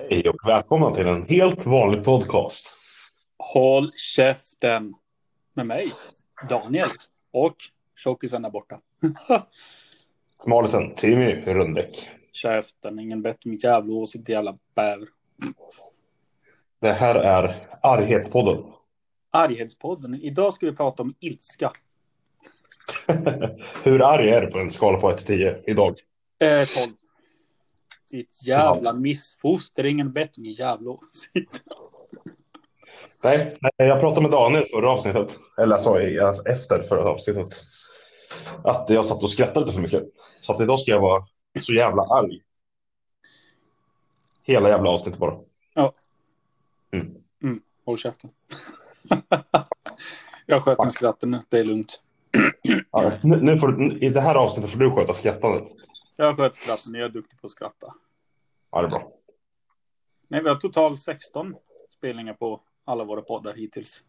Hej och välkomna till en helt vanlig podcast. Håll käften med mig, Daniel och tjockisen där borta. Smalisen Timmy Rundbäck. käften, ingen bättre min jävla åsikt, jävla bäver. Det här är Arghetspodden. Arghetspodden. Idag ska vi prata om ilska. Hur arg är du på en skala på 1 till 10 idag? Eh, 12. Ditt jävla missfoster, ingen bättre min jävla åsikt. Nej, jag pratade med Daniel förra avsnittet. Eller alltså, alltså efter förra avsnittet. Att jag satt och skrattade lite för mycket. Så att idag ska jag vara så jävla arg. Hela jävla avsnittet bara. Ja. Mm. Mm, håll käften. jag sköt en skratten nu, det är lugnt. Ja, nu, nu får du, I det här avsnittet får du sköta skrattandet. Jag sköt skratten, jag är duktig på att skratta. Ja, det är bra. Nej, vi har totalt 16 spelningar på alla våra poddar hittills.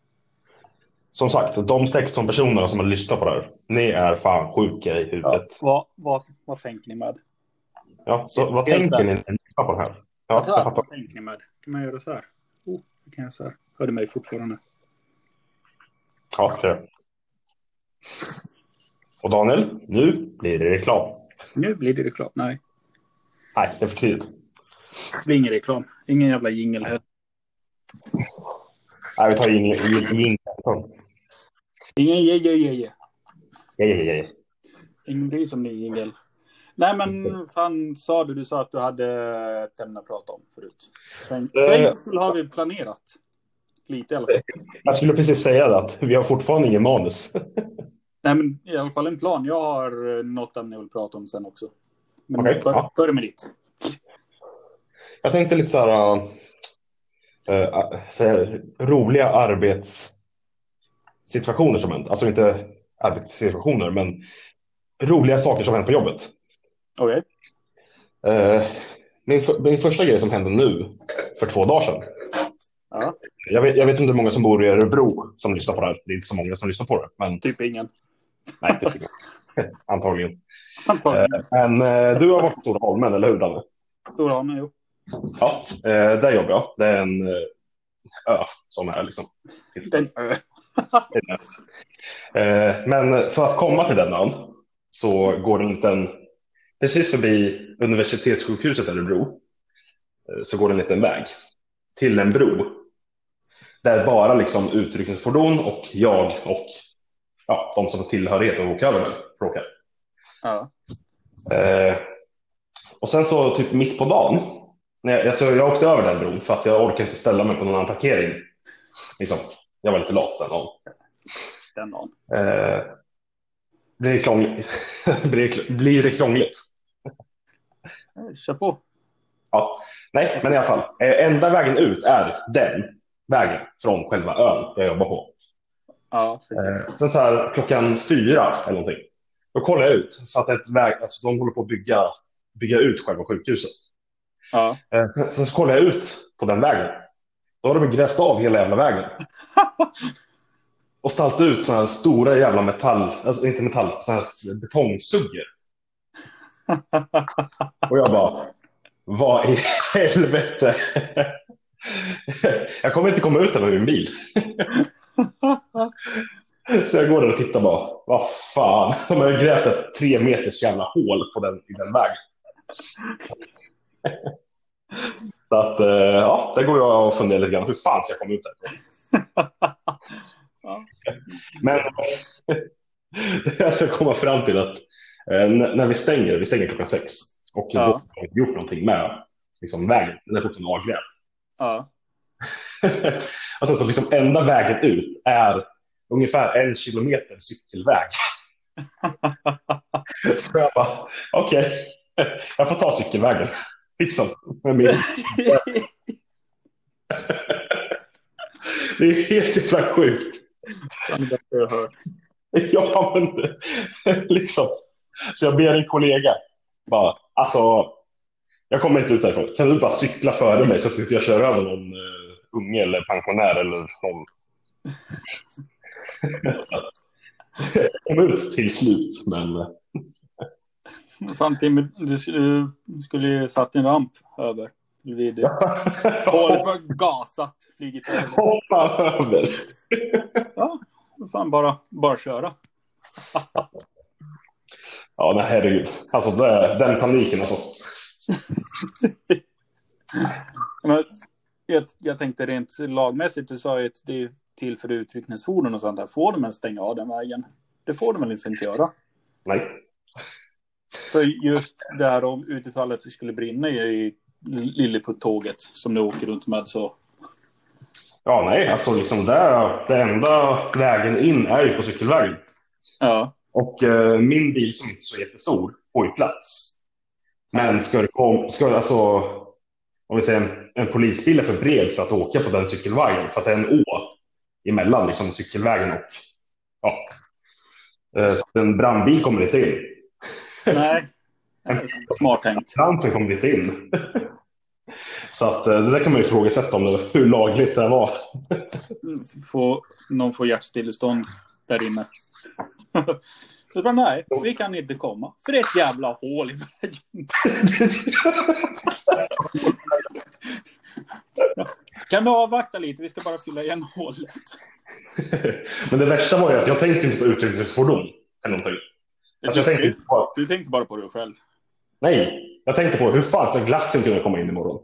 Som sagt, de 16 personerna som har lyssnat på det här, ni är fan sjuka i Ja, huvudet. vad, vad, vad tänker ni med? Ja, så vad Helt tänker ni rätt. när ni lyssnar på det här? Ja, Alltså, jag fattar. vad tänker ni med? Kan man göra så här? Oh, det kan jag så här. Hör du mig fortfarande? Ja, okej. Och Daniel, nu blir det reklam. Nu blir det reklam. Nej, Nej, det är för tidigt. det blir ingen reklam. Ingen jävla jingel här. Nej, vi tar in jingeln. Ingen je, je, je, je. Ja, ja, ja, ja. Ingen bryr sig om din jingel. Nej, men fan sa du? Du sa att du hade ett ämne att prata om förut. För för en gångs skull har vi planerat. Lite i alla fall. Jag skulle precis säga det, att vi har fortfarande ingen manus. Nej, men i alla fall en plan. Jag har eh, något ämne jag vill prata om sen också. Men Okej, bör- ja. börja med ditt. Jag tänkte lite så här, äh, så här roliga arbetssituationer som hänt. Alltså inte arbetssituationer, men roliga saker som hänt på jobbet. Okej. Eh, min, för, min första grej som hände nu, för två dagar sedan. Ja, Jag vet, jag vet inte hur många som bor i Örebro som lyssnar på det här. Det är inte så många som lyssnar på det, men typ ingen. Nej, är inga. Antagligen. Antagligen. Eh, men eh, du har varit på Stora Holmen, eller hur Danne? Stora Holmen, jo. Ja, eh, där jobbar jag. Det är en ö som är liksom. Den ö. Men för att komma till den ön så går det en liten, precis förbi universitetssjukhuset i Örebro, så går det en liten väg till en bro. Där bara liksom utryckningsfordon och jag och ja, de som har tillhörighet att åka över åka. Ja. Eh, och sen så typ mitt på dagen, när jag, alltså jag åkte över den bron för att jag orkar inte ställa mig på någon annan parkering. Liksom, jag var lite lat den dagen. Den dagen. Eh, blir, det krångligt? blir, det, blir det krångligt? Eh, Kör på. Ja, nej, men i alla fall. Eh, enda vägen ut är den vägen från själva ön jag jobbar på. Ja. Eh, sen så här klockan fyra eller någonting. Då kollar jag ut så att ett väg, alltså de håller på att bygga, bygga ut själva sjukhuset. Ja. Eh, sen, sen så kollar jag ut på den vägen. Då har de grävt av hela jävla vägen. Och ställt ut sådana här stora jävla metall, alltså inte metall, sådana här betongsuggor. Och jag bara, vad i helvete? Jag kommer inte komma ut med min bil. Så jag går där och tittar bara, vad fan, de har ju grävt ett tre meters jävla hål på den, i den vägen. Så att, eh, ja, där går jag och funderar lite grann, hur fan ska jag komma ut där? Ja. Men jag ska komma fram till att eh, när vi stänger, vi stänger klockan sex och Ja. då har vi gjort någonting med liksom, vägen, den är fortfarande avgrävd. Ja. Sen så liksom enda vägen ut är ungefär en kilometer cykelväg. så jag bara, okej, jag får ta cykelvägen. Liksom, med min. Det är helt jävla sjukt. Ja, men liksom. Så jag ber en kollega, bara, alltså, jag kommer inte ut därifrån. Kan du bara cykla före mig så att inte jag kör över någon uh, unge eller pensionär eller någon. kom ut till slut, men Timmy, du skulle, du skulle ju satt en ramp över. Vid hålet var gasat, flygit över. Hoppa över. Ja, fan bara, bara köra. Ja, nej herregud. Alltså det, den paniken alltså. Men, jag, jag tänkte rent lagmässigt, du sa ju att det är till för utryckningsfordon och sånt där. Får de ens stänga av den vägen? Det får de väl inte göra? Nej. För just det här om utifall att det skulle brinna i Lilleputt-tåget som du åker runt med så. Ja, nej, alltså liksom det, det enda vägen in är ju på cykelvägen. Ja. Och eh, min bil som inte är så jättestor får ju plats. Men ska det komma, ska alltså, om vi säger en, en polisbil är för bred för att åka på den cykelvägen, för att det är en å emellan liksom, cykelvägen och ja. Eh, så en brandbil kommer inte in. Nej. Smart tänkt. Ambulansen kom inte in. Så att eh, det där kan man ju ifrågasätta om det, hur lagligt det var. Få, någon får hjärtstillestånd där inne. Så bara, nej, vi kan inte komma. För det är ett jävla hål i vägen. kan du avvakta lite? Vi ska bara fylla igen hålet. Men det värsta var ju att jag tänkte inte på utryckningsfordon. Eller någonting. Alltså, jag tänkte inte på... Du tänkte bara på dig själv. Nej, jag tänkte på hur fan ska glassen kunna komma in imorgon?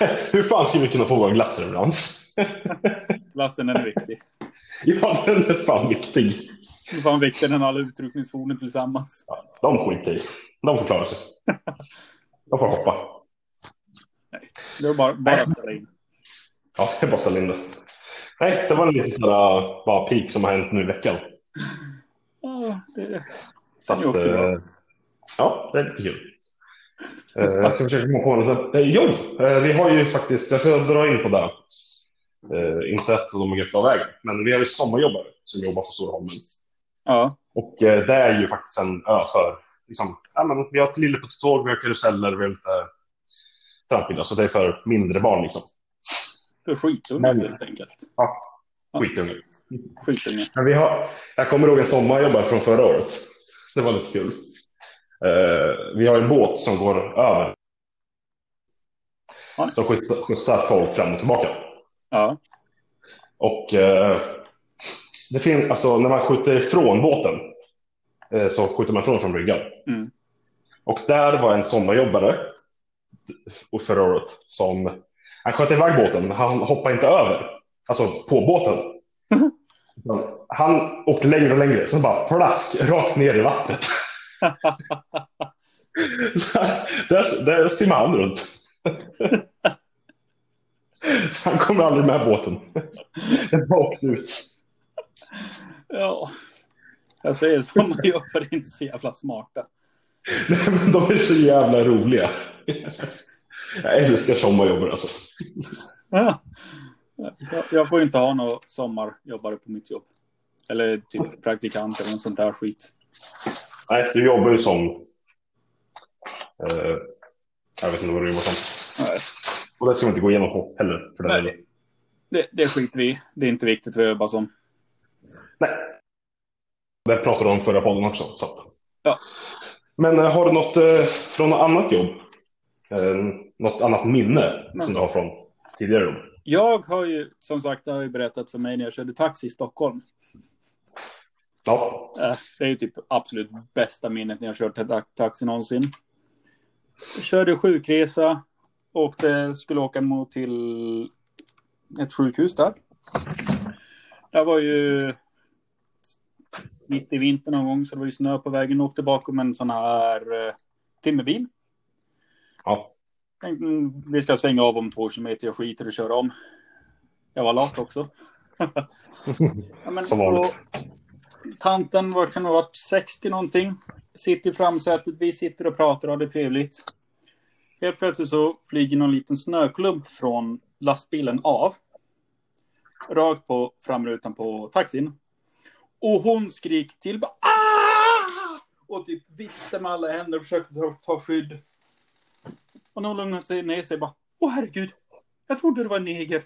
hur fan ska vi kunna få vår glassleverans? glassen är viktig. Ja, den är fan viktig. Det är fan viktigare än alla utryckningsfordon tillsammans. Ja, de skiter i. De får klara sig. De får hoppa. Nej, det är bara, bara ställa in. Ja, det är bara ställa in det. Nej, det var en liten sån där bara peak som har hänt nu i veckan. Ja, det Så är också att, bra. eh, Ja, det är lite kul. Eh, Jag ska försöka komma på något. Eh, Jo, vi har ju faktiskt, jag ska dra in på det. Eh, Inte att de är ganska av vägen, men vi har ju sommarjobbare som jobbar på Storholmen. Ja, Och eh, det är ju faktiskt en ö för, liksom, ja, men vi har ett lilleputtåg, vi har karuseller, vi har lite trampbilar, så det är för mindre barn liksom. för skitungar helt enkelt. Ja, skitungar. Skitungar. Men vi har, jag kommer ihåg en sommarjobbare från förra året. Det var lite kul. Eh, vi har en båt som går över. Ja. Som skjutsar, skjutsar folk fram och tillbaka. Ja, Och eh, det finns, alltså när man skjuter ifrån båten eh, så skjuter man ifrån från bryggan. Mm. Och där var en sommarjobbare förra året som han sköt iväg båten, men han hoppade inte över. Alltså på båten. Han åkte längre och längre, så bara plask rakt ner i vattnet. Där, där simmar han runt. Så han kommer aldrig med båten. Den bara åkte ut. Ja. Jag säger sommarjobbare är inte så jävla smarta. Nej, men de är så jävla roliga. Jag älskar sommarjobbare alltså. Ja. Jag, jag får inte ha några sommarjobbare på mitt jobb. Eller typ praktikant eller något sånt där skit. Nej, du jobbar ju som... Eh, jag vet inte vad du jobbar som. Nej. Och det ska vi inte gå igenom på heller. För det. Nej. Det, det skiter vi i. Det är inte viktigt vad jag jobbar som. Nej. Det pratade du om förra podden också. Så. Ja. Men eh, har du något eh, från något annat jobb? Eh, något annat minne Men- som du har från tidigare jobb? Jag har ju, som sagt, det har ju berättat för mig när jag körde taxi i Stockholm. Ja. Eh, Det är ju typ absolut bästa minnet när jag kört ta- taxi någonsin. Jag körde sjukresa. Åkte, skulle åka mot till ett sjukhus där. Jag var ju mitt i vintern någon gång så det var ju snö på vägen. Åkte bakom en sån här eh, timmerbil. ja. Mm, vi ska svänga av om två kilometer. Jag skiter och kör om. Jag var lat också. ja, men Som vanligt. tanten var, kan ha varit 60 någonting. Sitter i framsätet. Vi sitter och pratar och har det trevligt. Helt plötsligt så flyger någon liten snöklump från lastbilen av. Rakt på framrutan på taxin. Och hon skriker till. Bara, ah! Och typ viftar med alla händer och försöker ta, ta skydd. Och när hon lugnar sig ner sig bara. Åh herregud. Jag trodde det var en neger.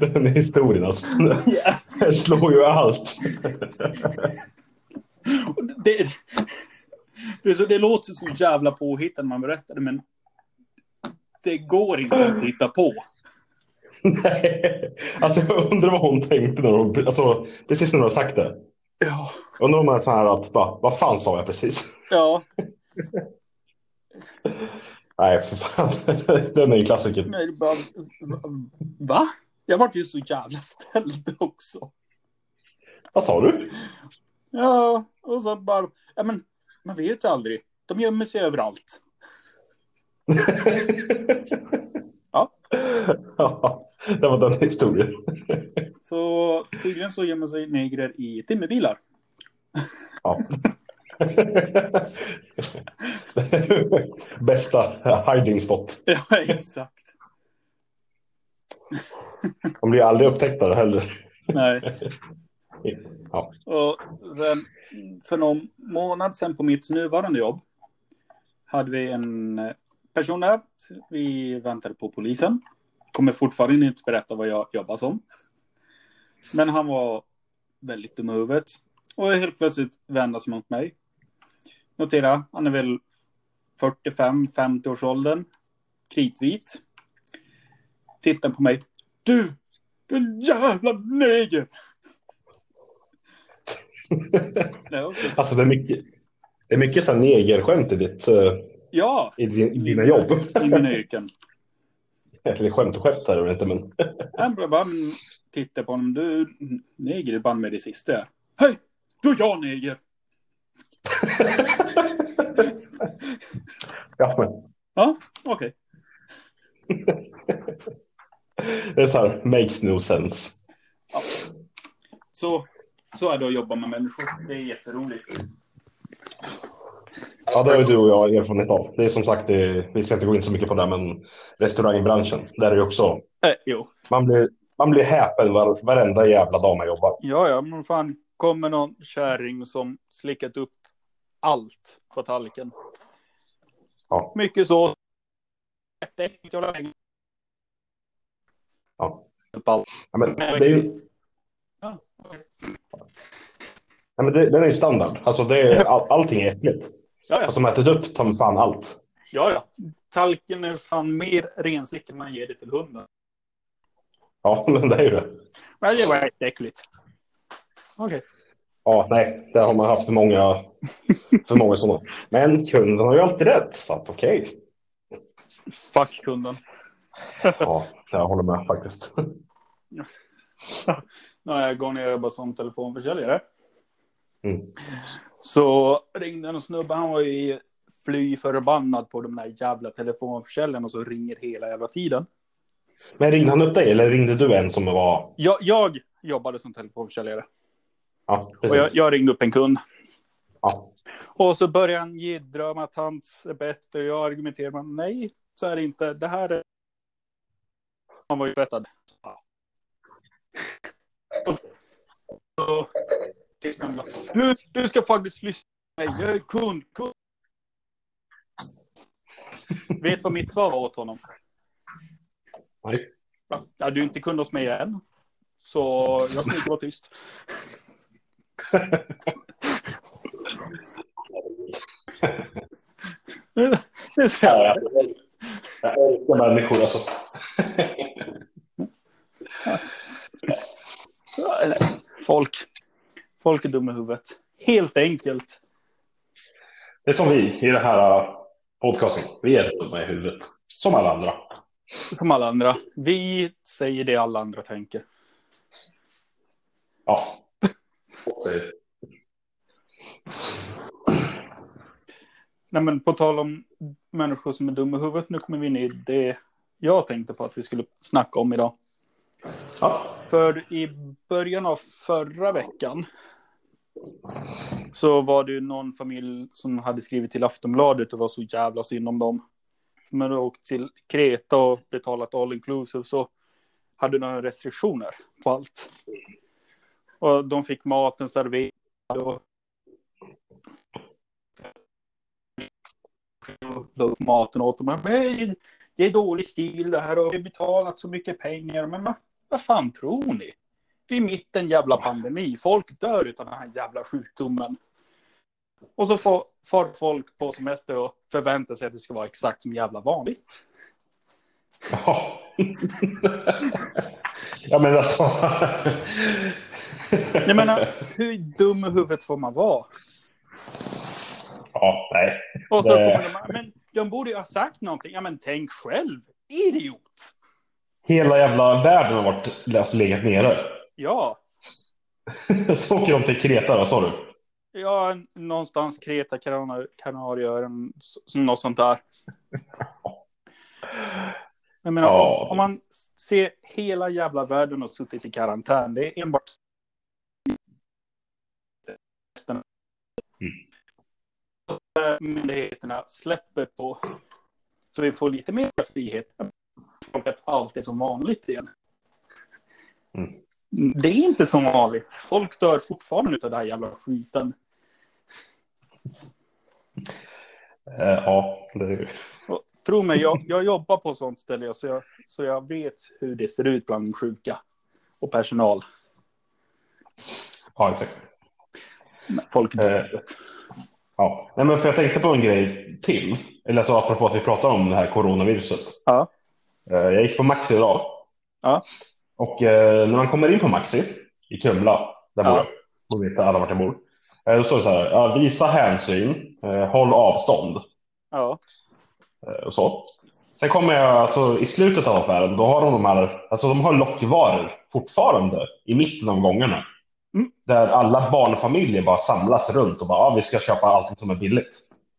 Den historien alltså. Det slår ju allt. Det, Det, är så, det låter så jävla påhittat när man berättar det, men det går inte att hitta på. Nej. Alltså jag undrar vad hon tänkte när hon, alltså, precis när har sagt det. Ja. Undrar om man är så här att, bara, vad fan sa jag precis? Ja, Nej, för fan. Den är en klassiker. nej, bara, va? Jag vart ju så jävla ställd också. Vad sa du? Ja, och så bara, ja men, man vet ju aldrig. De gömmer sig överallt. Ja. Ja, det var den historien. Så tydligen så gömmer sig negrer i timmerbilar. Ja. Bästa hiding spot. Ja, exakt. De blir aldrig upptäckta heller. Nej. Ja. Och för någon månad sedan på mitt nuvarande jobb hade vi en person där. Vi väntade på polisen. Kommer fortfarande inte berätta vad jag jobbar som. Men han var väldigt dum i huvudet. Och helt plötsligt vände sig mot mig. Notera, han är väl 45-50 års åldern. Kritvit. Tittar på mig. Du! Du jävla neger! Alltså det är mycket, det är mycket så här negerskämt i, ditt, eh, Ja, i, din, i dina jobb. i mina yrken. Eller skämt och skämt är det väl inte men. Han bara, tittar på honom. Du, neger är band med det sista. jag. Hej! Då är jag neger! Ja, men Ja, okej. det är så här, makes no sense. Så, så är det att jobba med människor. Det är jätteroligt. Ja, det har ju du och jag erfarenhet av. Det är som sagt, det, vi ska inte gå in så mycket på det, men restaurangbranschen, där är det också, Äh, jo. man blir, man blir häpen var, varenda jävla dag man jobbar. Ja, ja, men fan. Kommer någon kärring som slickat upp allt på tallriken. Ja. Mycket så. Ja. Ja, men det är ju, Ja, ja, men det, den är ju standard. Alltså det är, all, allting är äckligt. Ja, ja. Man ätit upp tar fan allt. ja, ja. Talken är fan mer renslick än man ger det till hunden. Ja, men det är ju det. Men det var jätteäckligt. Okej. Ja, nej, där har man haft för många, för många sådana. Men kunden har ju alltid rätt, så att okej. Fuck kunden. Ja, jag håller med faktiskt. När jag går ner och jobbar som telefonförsäljare. Mm. Så ringde en snubbe, han var ju fly förbannad på de där jävla telefonförsäljarna och så ringer hela jävla tiden. Men ringde han upp dig eller ringde du en som var... Jag, jag jobbade som telefonförsäljare Ja, och precis. jag, jag ringde upp en kund. Ja. Och så började han jiddra om att hans är bättre. Jag argumenterade med nej, så är det inte. Det här är... Han var ju tvättad. Så, du, du ska faktiskt lyssna på mig. Jag är kund, kund. Vet vad mitt svar var åt honom? Nej. Ja, du är inte kund hos mig än. Så jag kommer inte vara tyst. Det är så jag, jag älskar människor alltså. Folk. Folk är dumma i huvudet. Helt enkelt. Det är som vi i det här uh, podcasten. Vi är dumma i huvudet. Som alla andra. Som alla andra. Vi säger det alla andra tänker. Ja. Nej, men på tal om människor som är dumma i huvudet. Nu kommer vi in i det jag tänkte på att vi skulle snacka om idag. Ja. För i början av förra veckan så var det ju någon familj som hade skrivit till Aftonbladet och var så jävla synd om dem. Men hade åkt till Kreta och betalat all inclusive så hade de restriktioner på allt. Och de fick maten serverad och upp maten åt dem. Men det är dålig stil det här och vi har betalat så mycket pengar. Men vad, fan tror ni? Vi är mitt i en jävla pandemi. Folk dör av den här jävla sjukdomen. Och så får, får folk på semester och förväntar sig att det ska vara exakt som jävla vanligt. Ja. ja, men alltså. Jag menar, hur dum i huvudet får man vara? Ja, nej. Och så Det- kommer de, men de borde ju ha sagt någonting. Ja, men tänk själv. Idiot. Hela jävla världen har varit alltså, legat nere. Ja, Så åker de till Kreta, vad sa du? ja någonstans Kreta, Kana- Kanarieöarna, något sånt där. Jag menar, Ja. om, man ser hela jävla världen har suttit i karantän, det är enbart Mm. myndigheterna släpper på så vi får lite mer frihet. Och att allt är som vanligt igen. Mm. Det är inte som vanligt. Folk dör fortfarande av den här jävla skiten. Eh, ja, det är ju... Tro mig, jag, jag jobbar på sånt ställe så jag, så jag vet hur det ser ut bland sjuka och personal. Ja, exakt. Folk dör. Ja. Nej, men för jag tänkte på en grej till. Eller så apropå att vi pratar om det här coronaviruset. Ja. Eh, Jag gick på Maxi idag. Ja. Och eh, när man kommer in på Maxi i Kumla, där bor Ja. jag. Då vet alla vart jag bor. Eh, Då står det så här, ja, visa hänsyn, eh, håll avstånd Ja. och så. Sen kommer jag alltså, i slutet av affären, då har de de här, alltså de har lockvaror fortfarande i mitten av gångarna. Mm. Där alla barnfamiljer bara samlas runt och bara, ja, vi ska köpa allting som är billigt.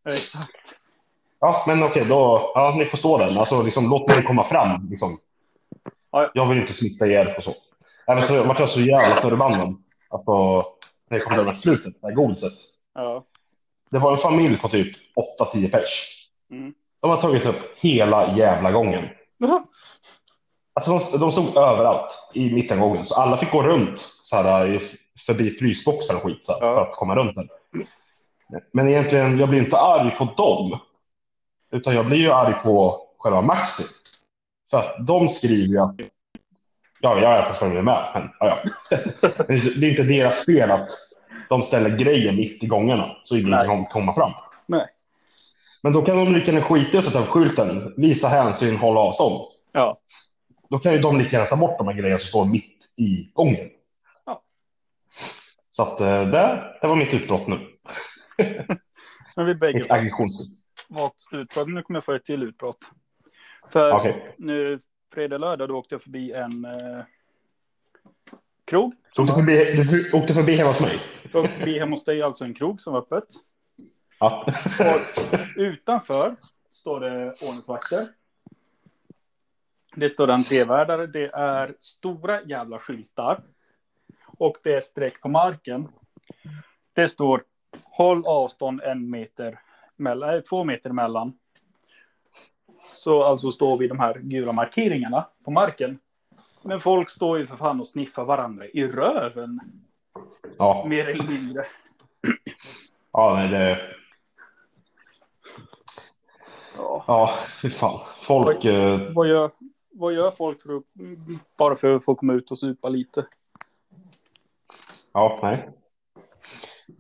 Exakt. Ja, men okej, då, ja, ni får stå där. Alltså, liksom, låt mig komma fram. Liksom. Ja, ja. Jag vill inte smitta er och så. Även så vart jag så jävla förbannad. Alltså, när jag kom till det här slutet, det här godiset. Ja. Det var en familj på typ 8-10 pers. Mm. De har tagit upp hela jävla gången. Alltså, de, de stod överallt i mittengången, så alla fick gå runt så här, förbi frysboxar och skit så här, Ja. för att komma runt den. Men egentligen, jag blir inte arg på dem. Utan jag blir ju arg på själva Maxi. För att de skriver ju att... Ja, ja, jag förstår det med. Men, ja, ja. Det är inte deras fel att de ställer grejer mitt i gångarna så ingen Nej. kan komma fram. Nej. Men då kan de lika gärna skita i att sätta upp skylten. Visa hänsyn, håll avstånd. Ja. Då kan ju de lika gärna ta bort de här grejerna som står mitt i gången. Ja. Så att eh, det, det var mitt utbrott nu. Men vi bägge Ett aggressions... var ett utbrott. Nu kommer jag få ett till utbrott. För Okej. nu fredag, lördag, då åkte jag förbi en eh, krog. Du åkte förbi, du åkte förbi hemma hos mig? Jag åkte förbi hemma hos dig, alltså en krog som var öppet. Ja. Och utanför står det ordningsvakter. Det står entrévärdar, det är stora jävla skyltar. Och det är streck på marken. Det står håll avstånd en meter mellan, äh, två meter emellan. Så alltså står vi de här gula markeringarna på marken. Men folk står ju för fan och sniffar varandra i röven, ja. mer eller mindre. Ja, nej, det... Ja. Ja, fy fan. Folk... Eh, Vad gör, vad gör folk för att, bara för att få komma ut och supa lite? ja, nej.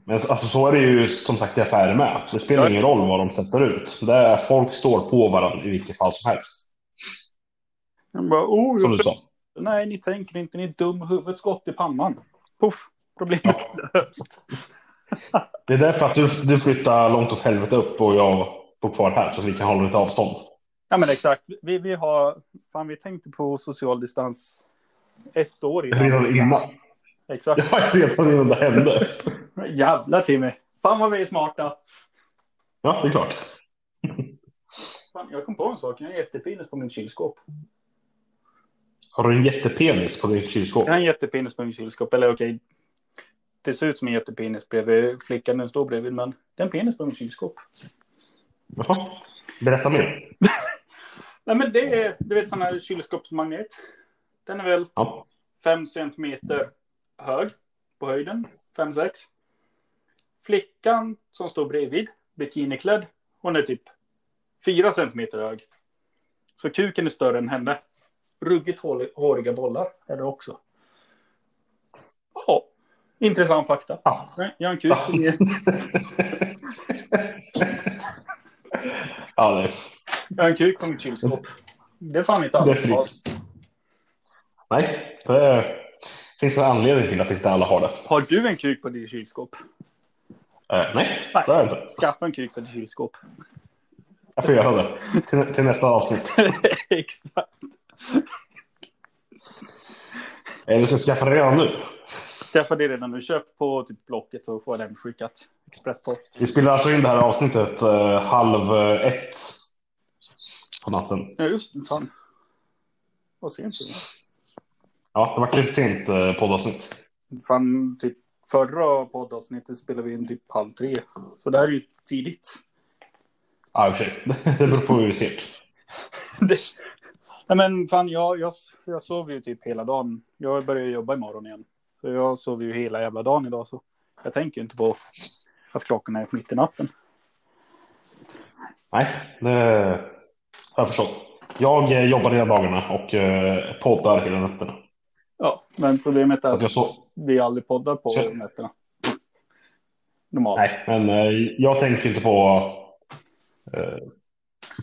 Men alltså, så är det ju som sagt i affärer med. Det spelar Ja. ingen roll vad de sätter ut. Det är, folk står på varandra i vilket fall som helst. Jag bara, oh, Som du sa. nej, ni tänker inte, ni är dum, huvudet skott i pannan. Puff, problemet löst. Det är därför att du, du flyttar långt åt helvete upp och jag bor kvar här så att vi kan hålla lite avstånd. Ja, men exakt. Vi, vi har, fan, vi tänkte på social distans ett år innan. Redan innan. Exakt. Ja, redan innan det hände. Jävla Timmy. Fan vad vi är smarta. Ja, det är klart. Fan, jag kom på en sak, jag har en jättepenis på min kylskåp. Har du en jättepenis på ditt kylskåp? Jag har en jättepenis på min kylskåp, eller okej. Det ser ut som en jättepenis bredvid flickan den står bredvid, men det är en penis på min kylskåp. Jaha. Berätta mer. Nej, men det är, du vet, sån här kylskåpsmagnet. Den är väl Ja. 5 centimeter hög på höjden. 5-6. Flickan som står bredvid, bikiniklädd, hon är typ 4 centimeter hög. Så kuken är större än henne. Ruggigt hår- håriga bollar är det också. Ja, intressant fakta. Ja. Jag har en kuk. Ja, det är, Jag har en kuk på mitt kylskåp. Det är fan inte alls. Nej, det finns en anledning till att inte alla har det. Har du en kuk på ditt kylskåp? Eh, nej, Nej. det har jag inte. Skaffa en kuk ditt kylskåp. Jag får göra det till, till nästa avsnitt. Exakt. Eller så skaffa det redan nu. Skaffa det redan nu. Köp på typ Blocket och få det skickat. Expresspost. Vi spelar alltså in det här avsnittet eh, halv eh, ett på natten. Ja, just det. Fan. Vad sent det Ja, det var lite sent eh, poddavsnitt. Fan, typ förra poddavsnittet spelade vi in typ halv tre. Så det här är ju tidigt. Ja, i och för sig. Det beror på hur vi ser. Det... Nej men fan, jag, jag, jag sov ju typ hela dagen. Jag börjar jobba imorgon igen. Så jag sov ju hela jävla dagen idag. Så jag tänker ju inte på att klockan är mitt i natten. Nej, det har jag förstått. Jag eh, jobbar hela dagarna och eh, poddar hela nätterna. Ja, men problemet Så är att jag så... vi aldrig poddar på Så- nätterna. Normalt. Nej, men eh, jag tänker inte på eh,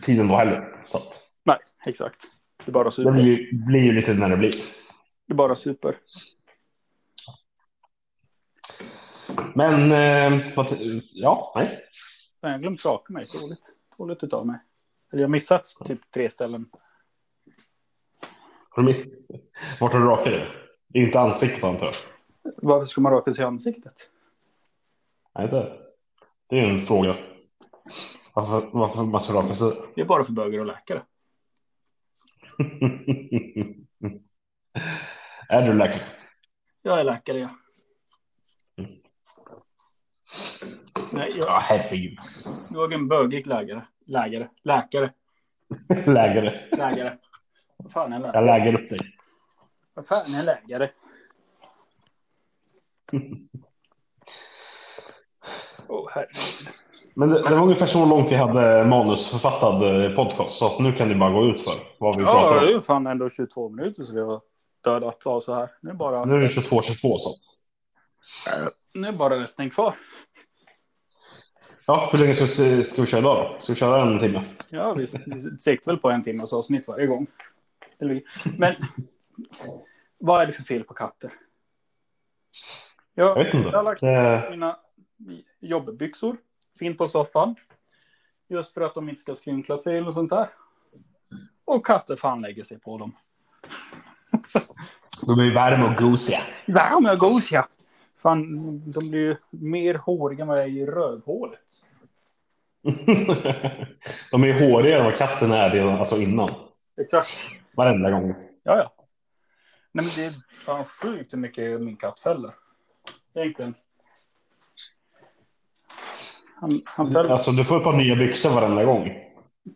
tiden då heller. Så att Nej, exakt. Det bara det super. blir, ju- blir ju lite när det blir. Det är bara super. Men, eh, vad, ja, nej. Jag har glömt raka mig. Dåligt. Dåligt utav mig. Eller jag har missat typ tre ställen. Har du miss- Vart har du rakat dig? Det inte ansiktet antar jag. Varför ska man raka sig i ansiktet? Nej, det, det är en fråga. Varför, varför man ska raka sig? Det är bara för böger och läkare. är du läkare? Jag är läkare, ja. Nej, jag, Ja, herregud. jag är en bögig läkare. Läkare. Läkare. Lägare. Läkare. Vad fan är en Jag läkare? läger upp dig. Vad fan är en herregud. Men det, det var ungefär så långt vi hade manusförfattad eh, podcast. Så att nu kan det bara gå ut för vad vi Ja, pratar det är ju fan ändå 22 minuter så vi har dödat av så här. Nu är bara, Nu är det 22-22 så att. nu är bara resten kvar. Ja, hur länge ska vi, ska vi köra idag då? Ska vi köra en timme? Ja, vi vi siktar väl på en timmes avsnitt varje gång. Men vad är det för fel på katter? Jag, Jag vet inte. jag har lagt Det, mina jobbbyxor fint på soffan. Just för att de inte ska skrynkla sig eller sånt där. Och katter fan lägger sig på dem. de är ju varma och gosiga. Varma och gosiga. Fan, de blir ju mer håriga än vad jag är i rövhålet. de är ju hårigare än vad katten är redan, alltså innan. Exakt. Varenda gång. Ja, ja. Nej, men det är fan sjukt hur mycket min katt fäller. Egentligen. Han, han fäller Alltså du får ett par nya byxor varenda gång.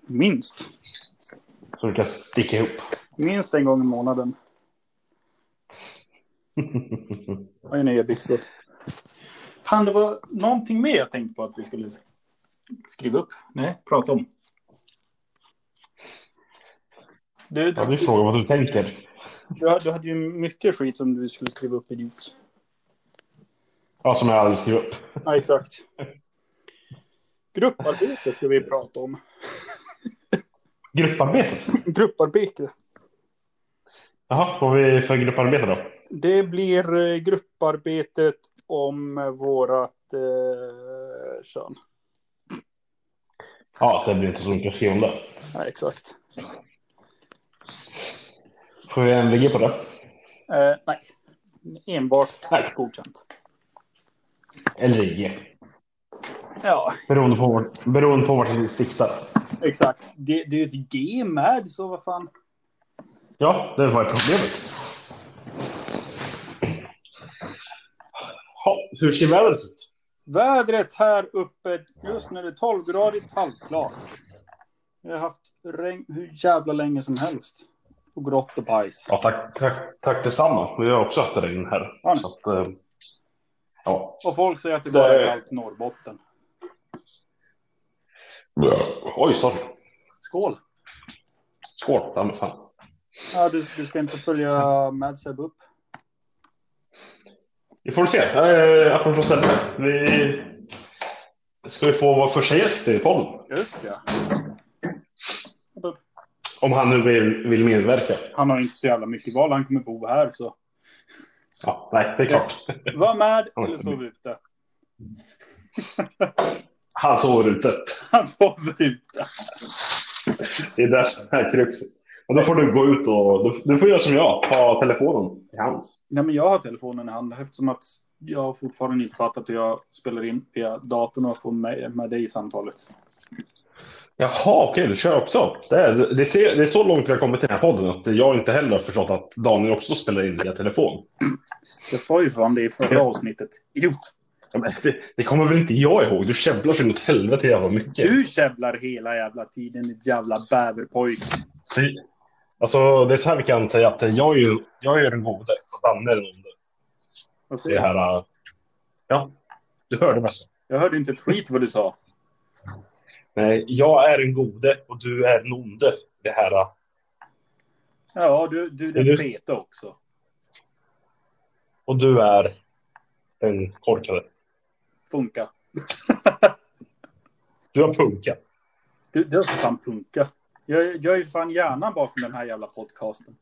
minst. Så du kan sticka ihop. Minst en gång i månaden. Ju nya byxor. Fan, det var någonting mer jag tänkte på att vi skulle skriva upp. Nej, prata om. Du, Ja, du frågar vad du tänker. du, du hade ju mycket skit som du skulle skriva upp, idiot. Ja, som jag aldrig skriver upp. Ja, exakt. Grupparbete ska vi prata om. Grupparbetet? Grupparbete. Jaha, vad har vi för grupparbete då? Det blir eh, grupparbetet om vårat eh, kön. Ja, det blir inte så mycket att skriva om det. Ja, exakt. Får vi MVG på det? Eh, nej, enbart Nej. godkänt. Eller IG. Ja, Beroende på, beroende på vart vi siktar. exakt. Det, det är ju ett G med, så vad fan. Ja, det var problemet. Ha, hur ser vädret ut? Vädret här uppe, just nu är det 12-gradigt halvklart. Vi har haft regn hur jävla länge som helst. Och grått och bajs. Ja, tack, tack, tack detsamma. Vi har också haft regn här. Ja. Så att, eh, ja. Och folk säger att det bara är Det- i Norrbotten. Oj, sorry. Skål! Skål. Ja, men fan. Ja, du, du ska inte följa med Seb upp. Vi får se. Eh, apropå Sebbe. Vi ska vi få vår första gäst i podden. Just ja. Om han nu vill, vill medverka. Han har inte så jävla mycket val. Han kommer bo här så. Ja, nej, det är klart. Var med eller sov ute. Han sover ute. Han sover ute. Det är det som är kruxet. Och då får du gå ut och du, du får göra som jag, ta telefonen i hands. Nej, men jag har telefonen i hand eftersom att jag fortfarande inte fattat hur jag spelar in via datorn och får med, med dig i samtalet. Jaha, okej, du kör också. Det är, det, ser, det är så långt vi har kommit i den här podden att jag inte heller har förstått att Daniel också spelar in via telefon. Jag sa ju fan det i förra avsnittet. Idiot! Ja, det, det kommer väl inte jag ihåg? Du käbblar så inåt helvete jävla mycket. Du käbblar hela jävla tiden, ditt jävla bäverpojk. Alltså, det är så här vi kan säga att jag är ju jag är den gode och Danne är den onde. Vad Det här... äh, Ja, du hörde sa. jag hörde inte ett skit vad du sa. Nej, jag är den gode och du är den onde. Det här... äh, Ja, du, du är den du- feta också. Och du är den korkade. Funka. Du har punkat. Du, du har fan punka. Jag, jag är fan hjärnan bakom den här jävla podcasten.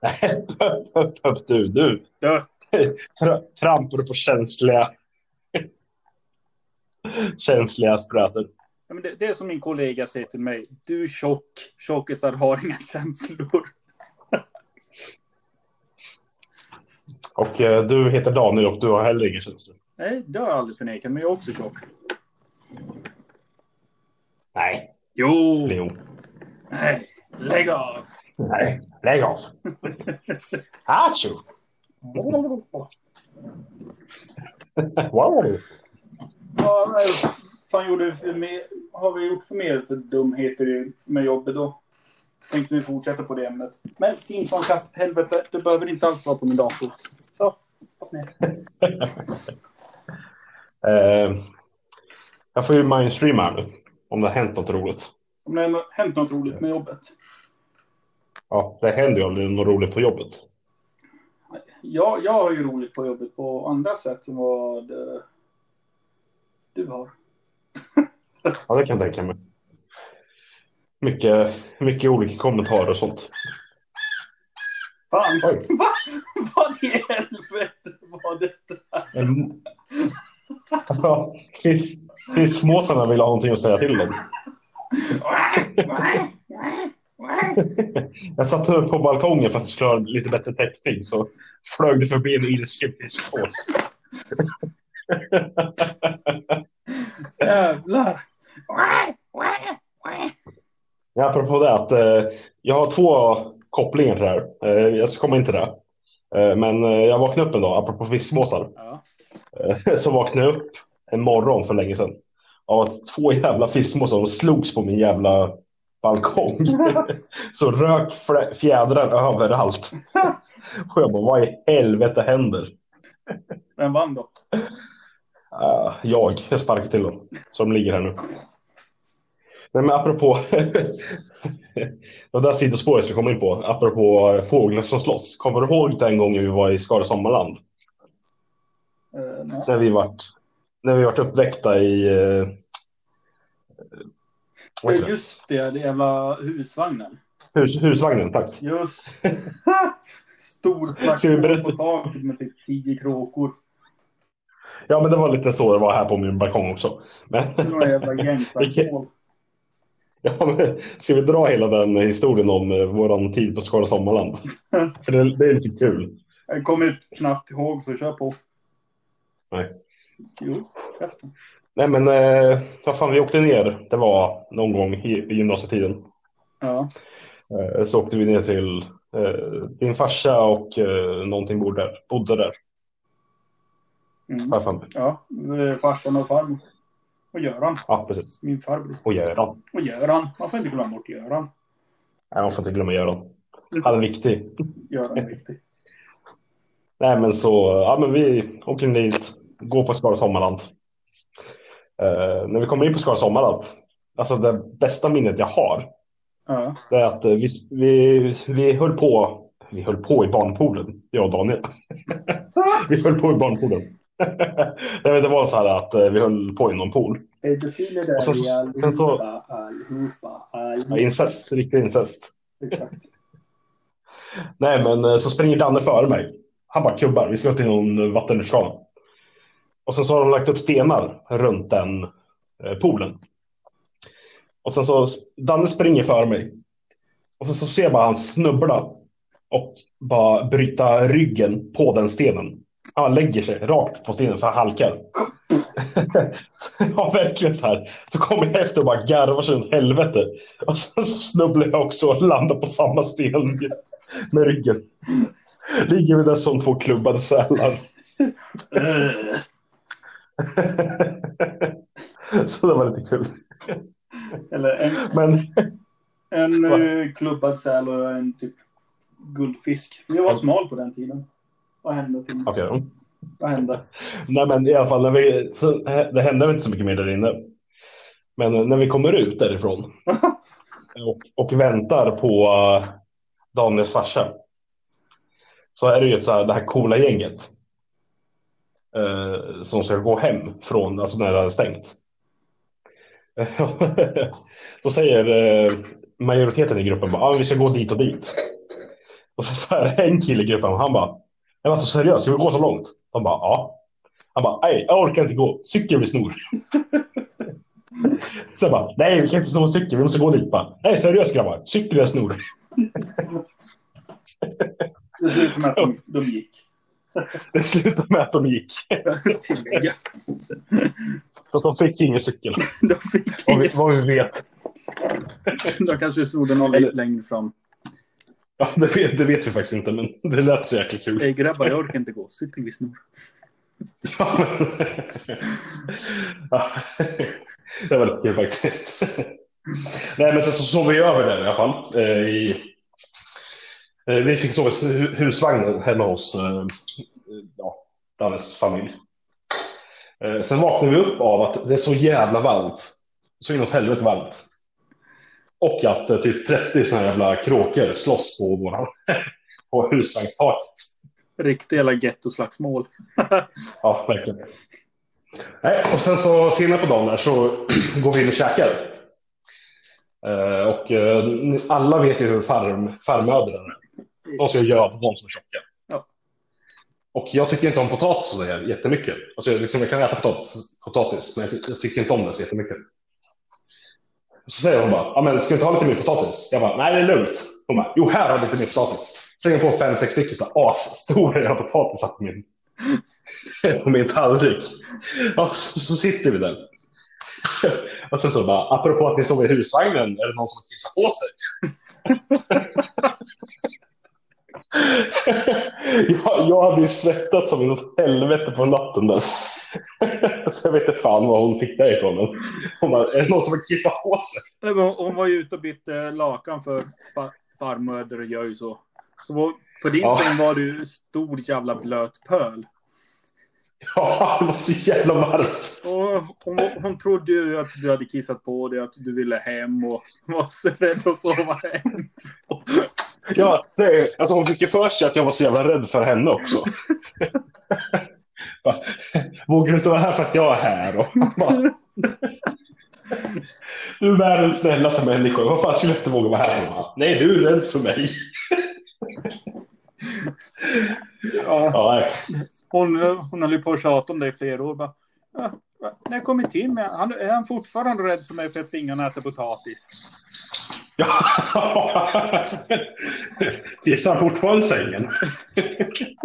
du, du. Du, Tra- Trampar du på känsliga... känsliga sprätor. Men det, det är som min kollega säger till mig. Du är tjock. Tjockisar har inga känslor. Och eh, du heter Daniel och du har heller ingen känsla. Nej, det har jag aldrig förnekat, men jag är också tjock. Nej, Jo! Leo. Nej, lägg av! Nej, lägg av. Achoo! Wow! Fan gjorde vi för mer, har vi gjort för mer för dumheter med jobbet då? Tänkte vi fortsätta på det ämnet. Men Simson katt, helvete, du behöver inte alls vara på min dator. Så, upp ner. Eh, jag får ju mindstreama här nu. Om det har hänt något roligt. Om det har hänt något roligt med jobbet. Ja, det händer ju aldrig något roligt på jobbet. Ja, jag har ju roligt på jobbet på andra sätt än vad eh, du har. Ja, det kan jag tänka mig. Mycket, mycket olika kommentarer och sånt. Fan, Oj. va? Vad i helvete var detta? Mm. Ja, Fisk, fiskmåsarna vill ha någonting att säga till om. Jag satt på balkongen för att det skulle ha lite bättre täckning så flög det förbi en ilsken fiskmås. Jävlar! Ja, apropå det att eh, jag har två kopplingar till det här. Eh, jag ska komma in till det. Eh, men eh, jag vaknade upp en dag, apropå fiskmåsar. Ja. Eh, så vaknade jag upp en morgon för länge sedan. Av att två jävla fiskmåsar slogs på min jävla balkong. så rök fjädrar överallt. Och jag bara, vad i helvete händer? Vem vann då? Uh, jag, sparkar till dem. Som ligger här nu. Nej, men apropå det där sidospåret vi kom in på. Apropå fåglar som slåss. Kommer du ihåg den gången vi var i Skara Sommarland? Eh, nej. När vi vart, när vi vart uppväckta i... Uh, heter det? Just det, det jävla husvagnen. Hus, husvagnen, tack. Just Stor plattform på taket med typ tio kråkor. Ja, men det var lite så det var här på min balkong också. Men, Några jävla gängslagsmål. ja, men, ska vi dra hela den historien om uh, våran tid på Skara Sommarland? För det, det är lite kul. Jag kommer knappt ihåg så kör på. Nej. Jo, käften. Nej, men eh, vad fan, vi åkte ner. Det var någon gång i, i gymnasietiden. Ja. Eh, så åkte vi ner till eh, din farsa och eh, någonting bodde där. Bodde där. Mm. Mig. Ja, farsan och farmor. Och Göran, Ja, precis. min farbror. Och Göran. Och Göran, man får inte glömma bort Göran. Nej, man får inte glömma Göran. Han är viktig. Göran är viktig. Nej, men så, ja men vi åker dit, går på Skara Sommarland. Eh, när vi kommer in på Skara Sommarland, alltså det bästa minnet jag har, Ja. det är att eh, vi, vi, vi höll på, vi höll på i barnpoolen, jag och Daniel. vi höll på i barnpoolen. Det var så här att eh, vi höll på i någon pool. Pedofiler där Och vi allihopa, sen så- allihopa, Ja, incest, riktig incest. Exakt. Nej, men eh, så springer Danne före mig. Han bara kubbar, vi ska till någon vattenrutschkana. Och sen så har de lagt upp stenar runt den eh, poolen. Och sen så, Danne springer före mig. Och sen så ser jag bara han snubbla och bara bryta ryggen på den stenen. Han lägger sig rakt på stenen för han halkar. ja, verkligen så här. Så kommer jag efter och bara garvar sig åt helvete. Och sen så snubblar jag också och landar på samma sten med ryggen. Ligger vi där som två klubbade sälar. så det var lite kul. Eller en, Men en eh, klubbad säl och en typ guldfisk. Jag var smal på den tiden. Vad hände? Till, då. vad hände? Nej, men i alla fall, när vi, så, det hände inte så mycket mer där inne. Men när vi kommer ut därifrån och, och väntar på uh, Daniels farsa. Så är det ju så här, det här coola gänget. eh, som ska gå hem från, alltså när det är stängt. Då säger eh, majoriteten i gruppen bara, ah, vi ska gå dit och dit. Och så, så är det en kille i gruppen, han bara, men alltså seriöst, ska vi gå så långt? De bara, ja. Han bara, nej, jag orkar inte gå. Cykel vi snor. så jag bara, nej, vi kan inte sno en cykel, vi måste gå dit. Bara, nej, seriöst grabbar, cykel jag snor. Det ser ut som att de, de gick. Det slutade med att de gick. Tillägga. Så att de fick ingen cykel. De fick Vad vi, vad vi vet. De kanske snodde någon längre fram. Ja, det, vet, det vet vi faktiskt inte, men det lät så jäkla kul. Ey grabbar, jag orkar inte gå. Cykel vi snor. Ja, men... ja, det var lite kul faktiskt. Nej, men sen så sov vi över där i alla fall. Eh, I... eh, Vi fick sova i hu- husvagnen hemma hos eh, ja, Dannes familj. Eh, Sen vaknade vi upp av att det är så jävla varmt. Så inåt helvete varmt. Och att eh, typ 30 såna här jävla kråkor slåss på våran på husvagnstaket. Riktiga jävla gettoslagsmål. Ja, verkligen. Nej, och sen så senare på dagen där så går vi in och käkar. Eh, och eh, alla vet ju hur farm, farmödrar är. De ska göda de som är tjocka. Ja. Och jag tycker inte om potatis så jättemycket. Alltså, liksom, jag kan äta potatis, potatis, men jag, jag tycker inte om det så jättemycket. Så säger hon bara, ja men ska vi inte ha lite mer potatis? Jag bara, nej det är lugnt. Hon bara, jo här har vi lite mer potatis. Slänger på fem, sex stycken så här asstora jävla potatisar på min, på min tallrik. Och så, så sitter vi där. Och sen så bara, apropå att ni sover i husvagnen, är det någon som kissar på sig? jag, jag hade ju svettats som något helvete på natten där. så jag vet inte fan vad hon fick det ifrån. Men hon bara, är det någon som har kissat på sig? Nej, men Hon var ju ute och bytte lakan för fa- farmödrar gör ju så. så på din Ja. säng var ju stor jävla blöt pöl. Ja, det var så jävla varmt. Och hon, hon trodde ju att du hade kissat på dig, att du ville hem och var så rädd att sova hem. Ja, det, alltså hon fick ju för sig att jag var så jävla rädd för henne också. Bara, Vågar du inte vara här för att jag är här? Och bara, du är världens snällaste människa. Vad fan skulle jag inte våga vara här? Bara, Nej, du är rädd för mig. Ja, Ja, hon, hon höll ju på att tjata om det i flera år. Bara, "Ja, när jag kommer till mig, han, är han fortfarande rädd för mig för att fingrarna äter potatis? Ja. Kissar han fortfarande sängen?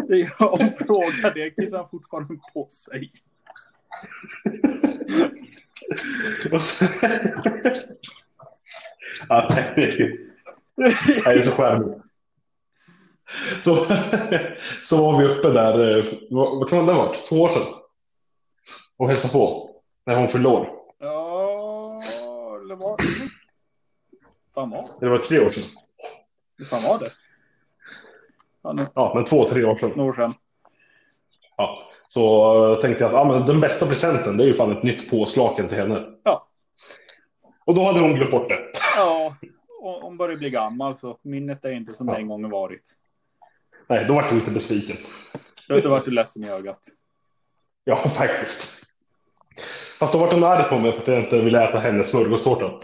Det är jag frågar det. Kissar han fortfarande på sig? Så... Ja, det är det är så charmigt. Så, så var vi uppe där, eh, vad, kan det ha varit, två år sedan? Och hälsade på, när hon år. Ja, eller vad? Fan var Det var tre år sedan. det? fan var det? Ja, nu, Ja, men två, tre år sedan. några år sedan. Ja. Så eh, tänkte jag att ja, men den bästa presenten det är ju fan ett nytt påslakan till henne. Ja. Och då hade hon glömt bort det. Ja, hon börjar bli gammal så minnet är inte som det Ja. en gång varit. Nej, då var jag lite besviken. Då, då vart du ledsen i ögat. Ja, faktiskt. Fast då vart hon arg på mig för att jag inte ville äta hennes smörgåstårta.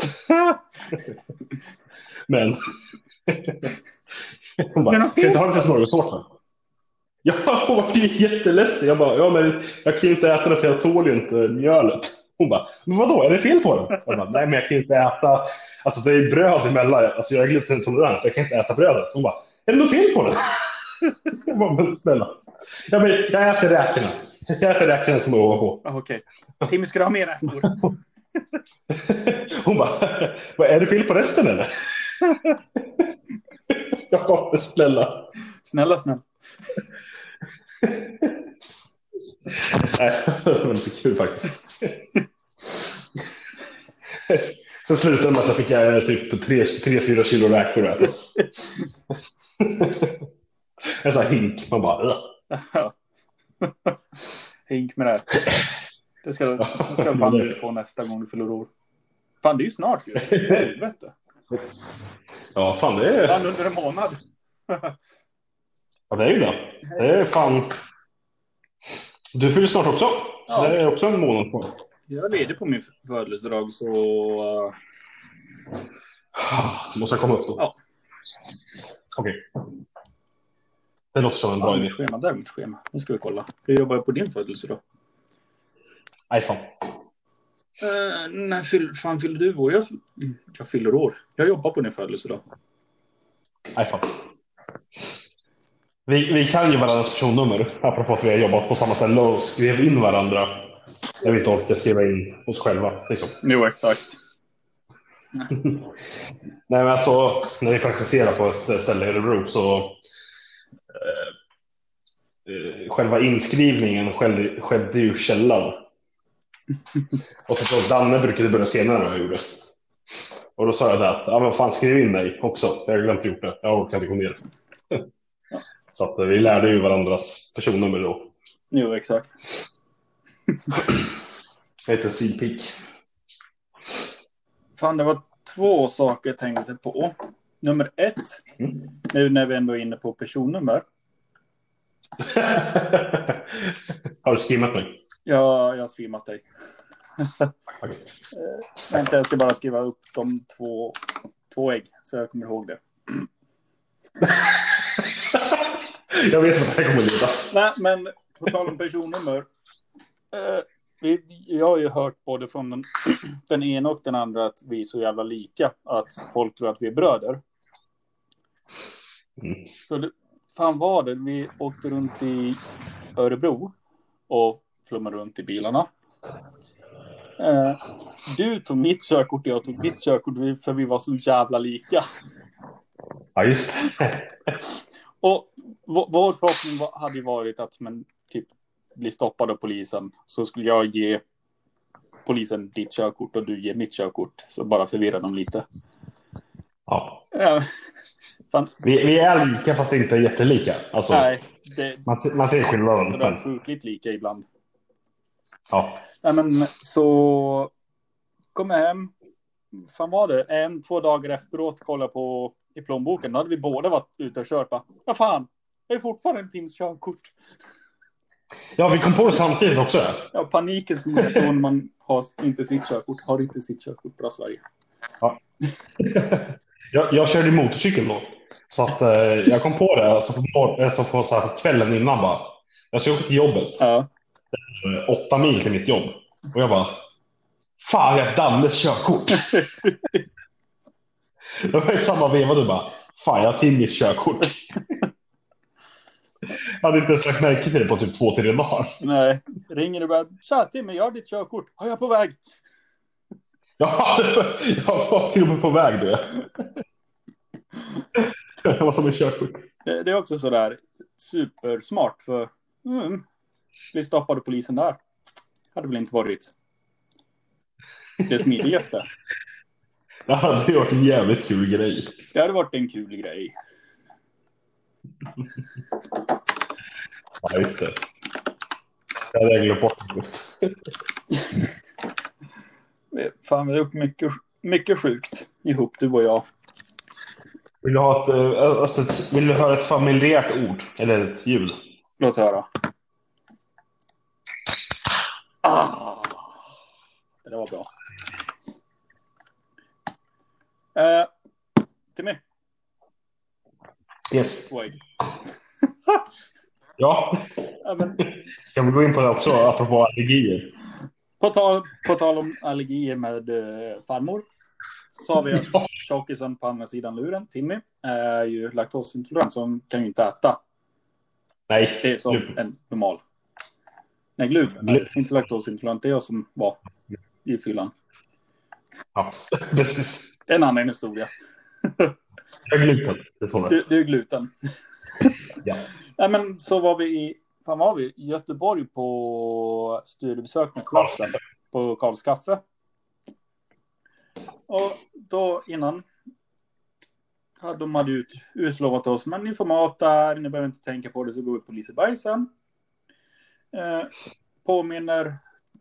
Men... Hon bara, ska jag inte ha lite smörgåstårta? Ja, hon var ju jätteledsen. Jag bara, ja men jag kan ju inte äta den för jag tål ju inte mjölet. Hon bara, men vadå, är det fel på den? Jag bara, nej men jag kan ju inte äta, alltså det är bröd emellan, alltså jag är glutenintolerant, jag kan inte äta brödet. Hon bara, är det något fel på den? Jag bara, men snälla. Ja, men jag äter räkorna. Jag äter räkorna som är ovanpå. Ah, Okej. Tim, ska du ha mer räkor? Hon bara, vad är det fel på resten eller? Jag bara, snälla. Snälla, snälla. Nej, det var lite kul faktiskt. Sen slutade med att jag fick äh, typ 3-4 kilo räkor att äta. En sån här hink. Man bara. Hink med det här. Det ska, det ska fan du få nästa gång du fyller år. Fan, det är ju snart ju. Helvete. ja fan det är, Fan, under en månad. ja, det är ju det. Det är fan. Du fyller snart också. Ja. Det är också en månad kvar. Jag är ledig på min födelsedag så... uh, Måste jag komma upp då? Ja. Okej. Det låter som en bra idé. schema, där är mitt schema. Nu ska vi kolla. Hur jobbar jag på din födelsedag? Fan. Uh, när fyll, fan fyller du år? Jag, jag fyller år. Jag jobbar på din födelsedag. Fan. Vi, vi kan ju varandras personnummer, apropå att vi har jobbat på samma ställe och skrev in varandra. Jag vill inte orka skriva in oss själva. Liksom. Jo, exakt. Nej, men alltså, när vi praktiserar på ett ställe i Örebro så själva inskrivningen skedde, skedde ju källaren. Och så, så Danne brukade börja senare än vad jag gjorde. Och då sa jag det att, ja men fan skriv in mig också. Jag har glömt gjort det. Jag orkar inte gå ner. Så att eh, vi lärde ju varandras personnummer då. Jo, exakt. Jag heter Sigpik. Fan, det var två saker jag tänkte på. Nummer ett, Mm. nu när vi ändå är inne på personnummer. har du skimmat mig? Ja, jag har streamat dig. Okej. Vänta, jag ska bara skriva upp de två, två ägg så jag kommer ihåg det. jag vet vad det här kommer att leda. Nej, men på tal om personnummer. Eh, vi, jag har ju hört både från den, den ena och den andra att vi är så jävla lika. Att folk tror att vi är bröder. Mm. Så det, fan var det? Vi åkte runt i Örebro och flummade runt i bilarna. Eh, du tog mitt körkort och jag tog ditt körkort för vi var så jävla lika. Ja, just. Och vår, vår förhoppning var, hade ju varit att men, typ, bli stoppad av polisen. Så skulle jag ge polisen ditt körkort och du ger mitt körkort. Så bara förvirra dem lite. Ja. Fan, Vi, vi är lika fast inte jättelika. Alltså, nej, det, man, man ser skillnaden. det är sjukligt lika ibland. ja. Nej, men så kom jag hem. Fan var det? En, två dagar efteråt kollade på i plånboken. Då hade vi båda varit ute och kört. Vad fan, det är fortfarande en Tims körkort. ja, vi kom på det samtidigt också. Ja, paniken som uppstår när man har inte sitt körkort. Har inte sitt körkort. Bra Sverige. Jag, jag körde motorcykel då. Så att, eh, jag kom på det alltså på, mor- alltså på, så här, på kvällen innan bara. Jag ska åka till jobbet. Ja. eh, Åtta mil till mitt jobb. Och jag bara. Fan, jag har Dannes körkort. det var i samma veva du bara. Fan, jag har Timmys körkort. jag hade inte ens lagt märke till det på typ två, tre dagar. Nej, ringer du bara. Tja Timmy, jag har ditt körkort. Har jag på väg? Ja, jag var till och med på väg du. Jag var som en körkort. Det, det är också sådär supersmart för mm, vi stoppade polisen där. Hade väl inte varit det smidigaste. Det hade varit en jävligt kul grej. Det hade varit en kul grej. Ja, just det. Det hade jag glömt bort. Fan, vi har gjort mycket, mycket sjukt ihop, du och jag. Vill du, ha ett, eh, alltså, ett- vill du höra ett familjärt ord? Eller ett ljud? Låt höra. Ah. Det var bra. Uh, Timmy, Yes. Ja, men, ska vi gå in på det också, apropå allergier? på, tal, på tal om allergier med uh, farmor. Så har vi att tjockisen på andra sidan luren, Timmy, är ju laktosintolerant så hon kan ju inte äta. Nej, Det är som gluten. en normal. Nej, gluten. Glu- Inte laktosintolerant. Det är jag som var i fyllan. Ja, precis. Det är en annan historia. Jag har gluten. Det är så det är. Är gluten. Ja. Nej, men så var vi i fan var vi? Göteborg på studiebesök med klassen på Karls Kaffe. Och då innan hade de hade ut, utlovat oss, men ni får mat där, ni behöver inte tänka på det, så går vi på Liseberg sen. Eh, påminner,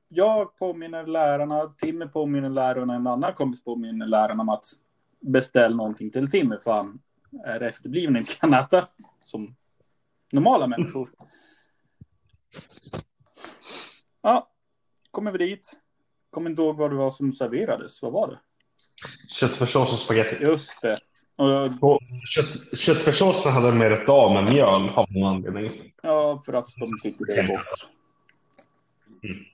jag påminner lärarna, Timmy påminner lärarna, en annan kompis påminner lärarna om att beställ någonting till Timmy, för han är efterbliven och inte kan äta som normala människor. Ja, kommer vi dit. Kommer inte ihåg vad det var som serverades. Vad var det? Köttfärssås och spagetti. Just det. Och, kött, köttfärssåsen hade de rätt av med mjöl av någon anledning. ja, för att de tycker det är gott. Mm.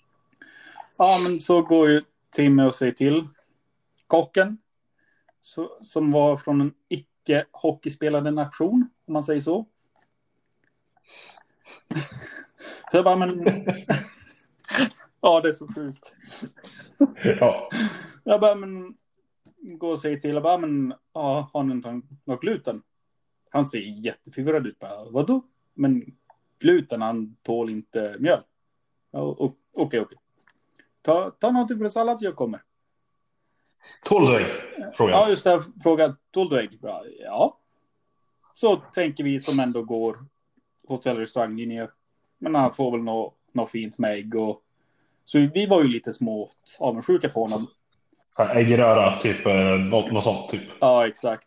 Ja, men så går ju Timmy och säger till kocken. Så, som var från en icke hockeyspelande nation, om man säger så. Så jag bara, men... ja, det är så sjukt. Ja. Jag bara, men... Gå och säger till. Bara, men... Ja, har ni något gluten? Han ser jätteförvirrad ut. Bara, Vadå? Men gluten, han tål inte mjöl. Okej, okej. Ta, ta någonting för sallad så jag kommer. Tål du ägg? Ja, just det. Fråga, tål du ägg? Bra. Ja. Så tänker vi som ändå går hotell och restauranglinjer. Men han får väl något nå fint med ägg och... Så vi var ju lite smått avundsjuka på honom. Äggröra, typ. eh, Något, något sånt. Typ. Ja, exakt.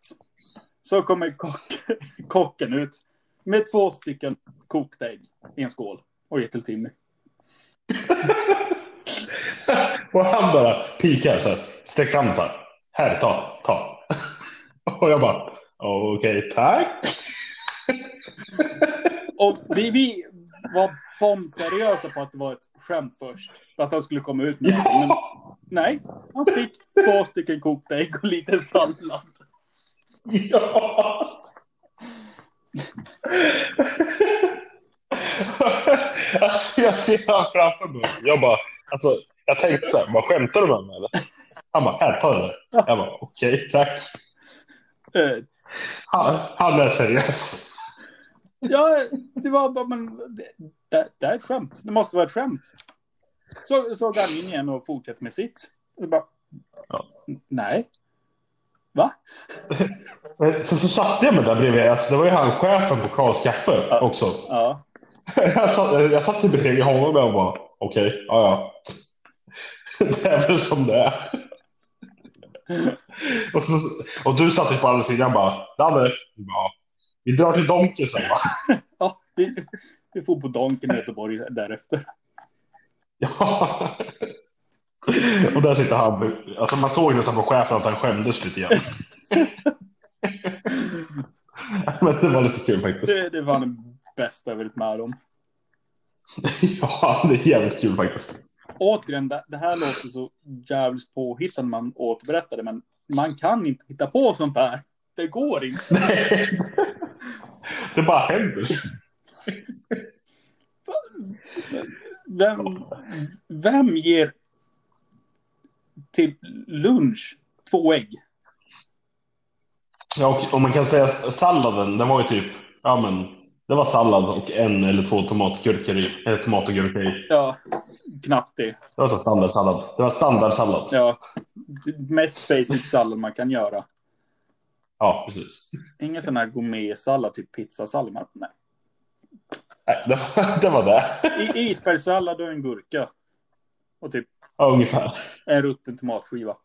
Så kommer kock, kocken ut med två stycken kokta ägg i en skål och ger till Timmy. Och han bara pikar så här. Sträcker fram så här. Här, ta, ta. Och jag bara. Okej, tack. Och vi, vi var bombseriösa på att det var ett skämt först. För att han skulle komma ut med det. Nej, han fick två stycken kokta ägg och lite sallad. Ja. alltså jag ser han framför mig. Jag bara, alltså, jag tänkte så här, vad skämtar du med mig eller? Han bara, här, ta det. Jag bara, okej, tack. Eh, Han, han är seriös. Ja, det var bara, men det, det, det är ett skämt. Det måste vara ett skämt. Så såg han in igen och fortsatte med sitt. Och bara, Ja. nej. Va? Men Så, så satte jag mig där bredvid. Alltså, det var ju han chefen på Karls Kaffe Ja. också. Ja. Jag satt, jag satt bredvid honom och bara, okej, ja ja. Det är väl som det är. Och, så, och du satt ju på andra sidan bara, Danne, Du bara, "Ja, vi drar till Donken sen va? ja vi, vi får på Donken i Göteborg därefter. Ja. Och där sitter han. Alltså man såg nästan på chefen att han skämdes lite grann. Men det var lite kul faktiskt. Det, det var det bästa jag varit med om. Ja, det är jävligt kul faktiskt. Återigen, det, det här låter så jävligt påhittat när man återberättar det, men man kan inte hitta på sånt här. Det går inte. Nej. Det bara händer. Vem, vem ger till lunch två ägg? Ja, och, och man kan säga salladen, den var ju typ, ja men, det var sallad och en eller två tomatgurkor i, eller tomat och gurka i. Ja, knappt det. Det var så standardsallad. Det var standardsallad. Ja, mest basic sallad man kan göra. Ja, precis. Ingen sån här gourmetsallad, typ pizzasallad. Nej. Nej, det var det. Var det. I, isbergssallad och en gurka. Och typ Ja, ungefär. en rutten tomatskiva.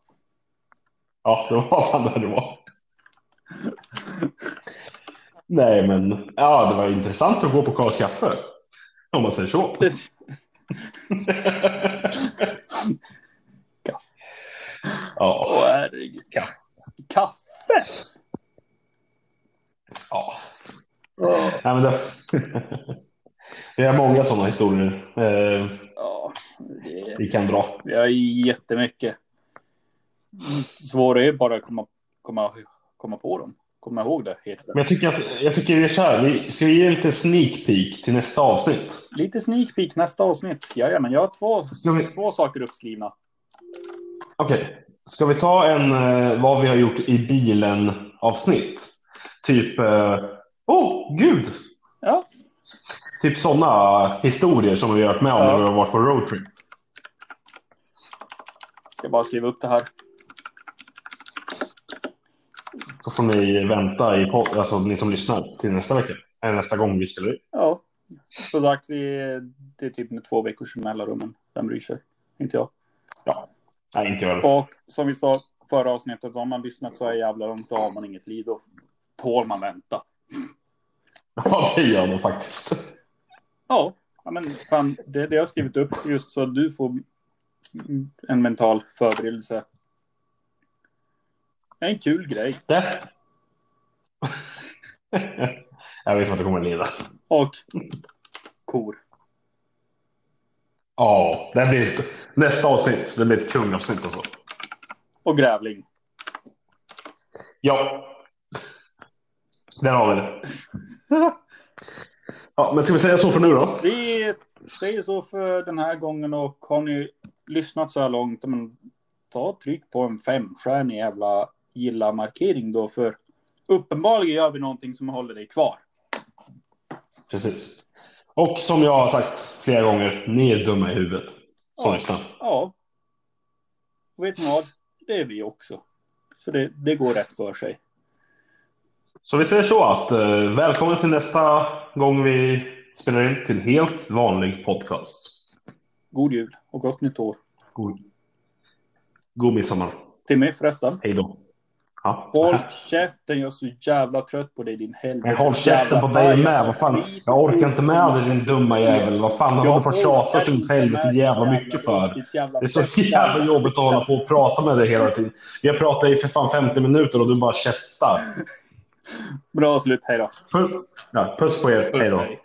Ja, det var fan det det var. Nej, men ja, det var intressant att gå på Karls kaffe. Om man säger så. Ja. Åh herregud. Kaffe. Kaffe? ja. Ja. Nej, men det... Vi har många sådana historier eh, Ja, det, vi kan dra. vi har jättemycket. Svårare är bara att komma, komma, komma på dem. Komma ihåg det. Heter Men jag tycker att jag tycker vi är så här. Vi ska vi ge lite sneak peek till nästa avsnitt. Lite sneak peek nästa avsnitt. Jajamän, jag har två, vi... två saker uppskrivna. Okej. Ska vi ta en eh, vad vi har gjort i bilen avsnitt? Typ. Åh, eh, oh, gud! Typ sådana historier som vi har varit med om Ja. när vi har varit på roadtrip. ska bara skriva upp det här. Så får ni vänta, i pod- alltså ni som lyssnar, till nästa vecka. Eller nästa gång vi spelar ut. Ja, som sagt, vi, det är typ med två veckors mellanrum. Vem bryr sig? Inte jag. Ja. Nej, inte jag. Och som vi sa förra avsnittet, om man lyssnat så är jävla långt, då har man inget liv. Då tål man vänta. Ja, det gör man faktiskt. Ja, men fan, det, det har jag skrivit upp just så att du får en mental förberedelse. En kul grej. Det. jag vet vad det kommer att leda. Och kor. Ja, det blir ett, nästa avsnitt. Det blir ett kungavsnitt alltså. Och grävling. Ja. Där har vi det. Ja, men ska vi säga så för nu då? Vi säger så för den här gången och har ni lyssnat så här långt, men ta tryck på en femstjärnig jävla gilla-markering då, för uppenbarligen gör vi någonting som håller dig kvar. Precis. Och som jag har sagt flera gånger, ni är dumma i huvudet. Så Ja. Ja. Vet ni vad? Det är vi också. Så det, det går rätt för sig. Så vi säger så att eh, välkommen till nästa gång vi spelar in till helt vanlig podcast. God jul och gott nytt år. God, God midsommar. Till mig förresten. Hej då. Ja. Håll käften, jag är så jävla trött på dig din helvete. Men håll käften på dig med. Vad fan? Jag orkar inte med dig din dumma jävel. Vad fan har du på och tjatar åt helvete jävla mycket för? Det är så jävla jobbigt att hålla på och prata med dig hela tiden. Vi har pratat i för fan 50 minuter och du bara käftar. Bra slut, hej då. Puss, ja, puss på er. Hej då. Puss, hej.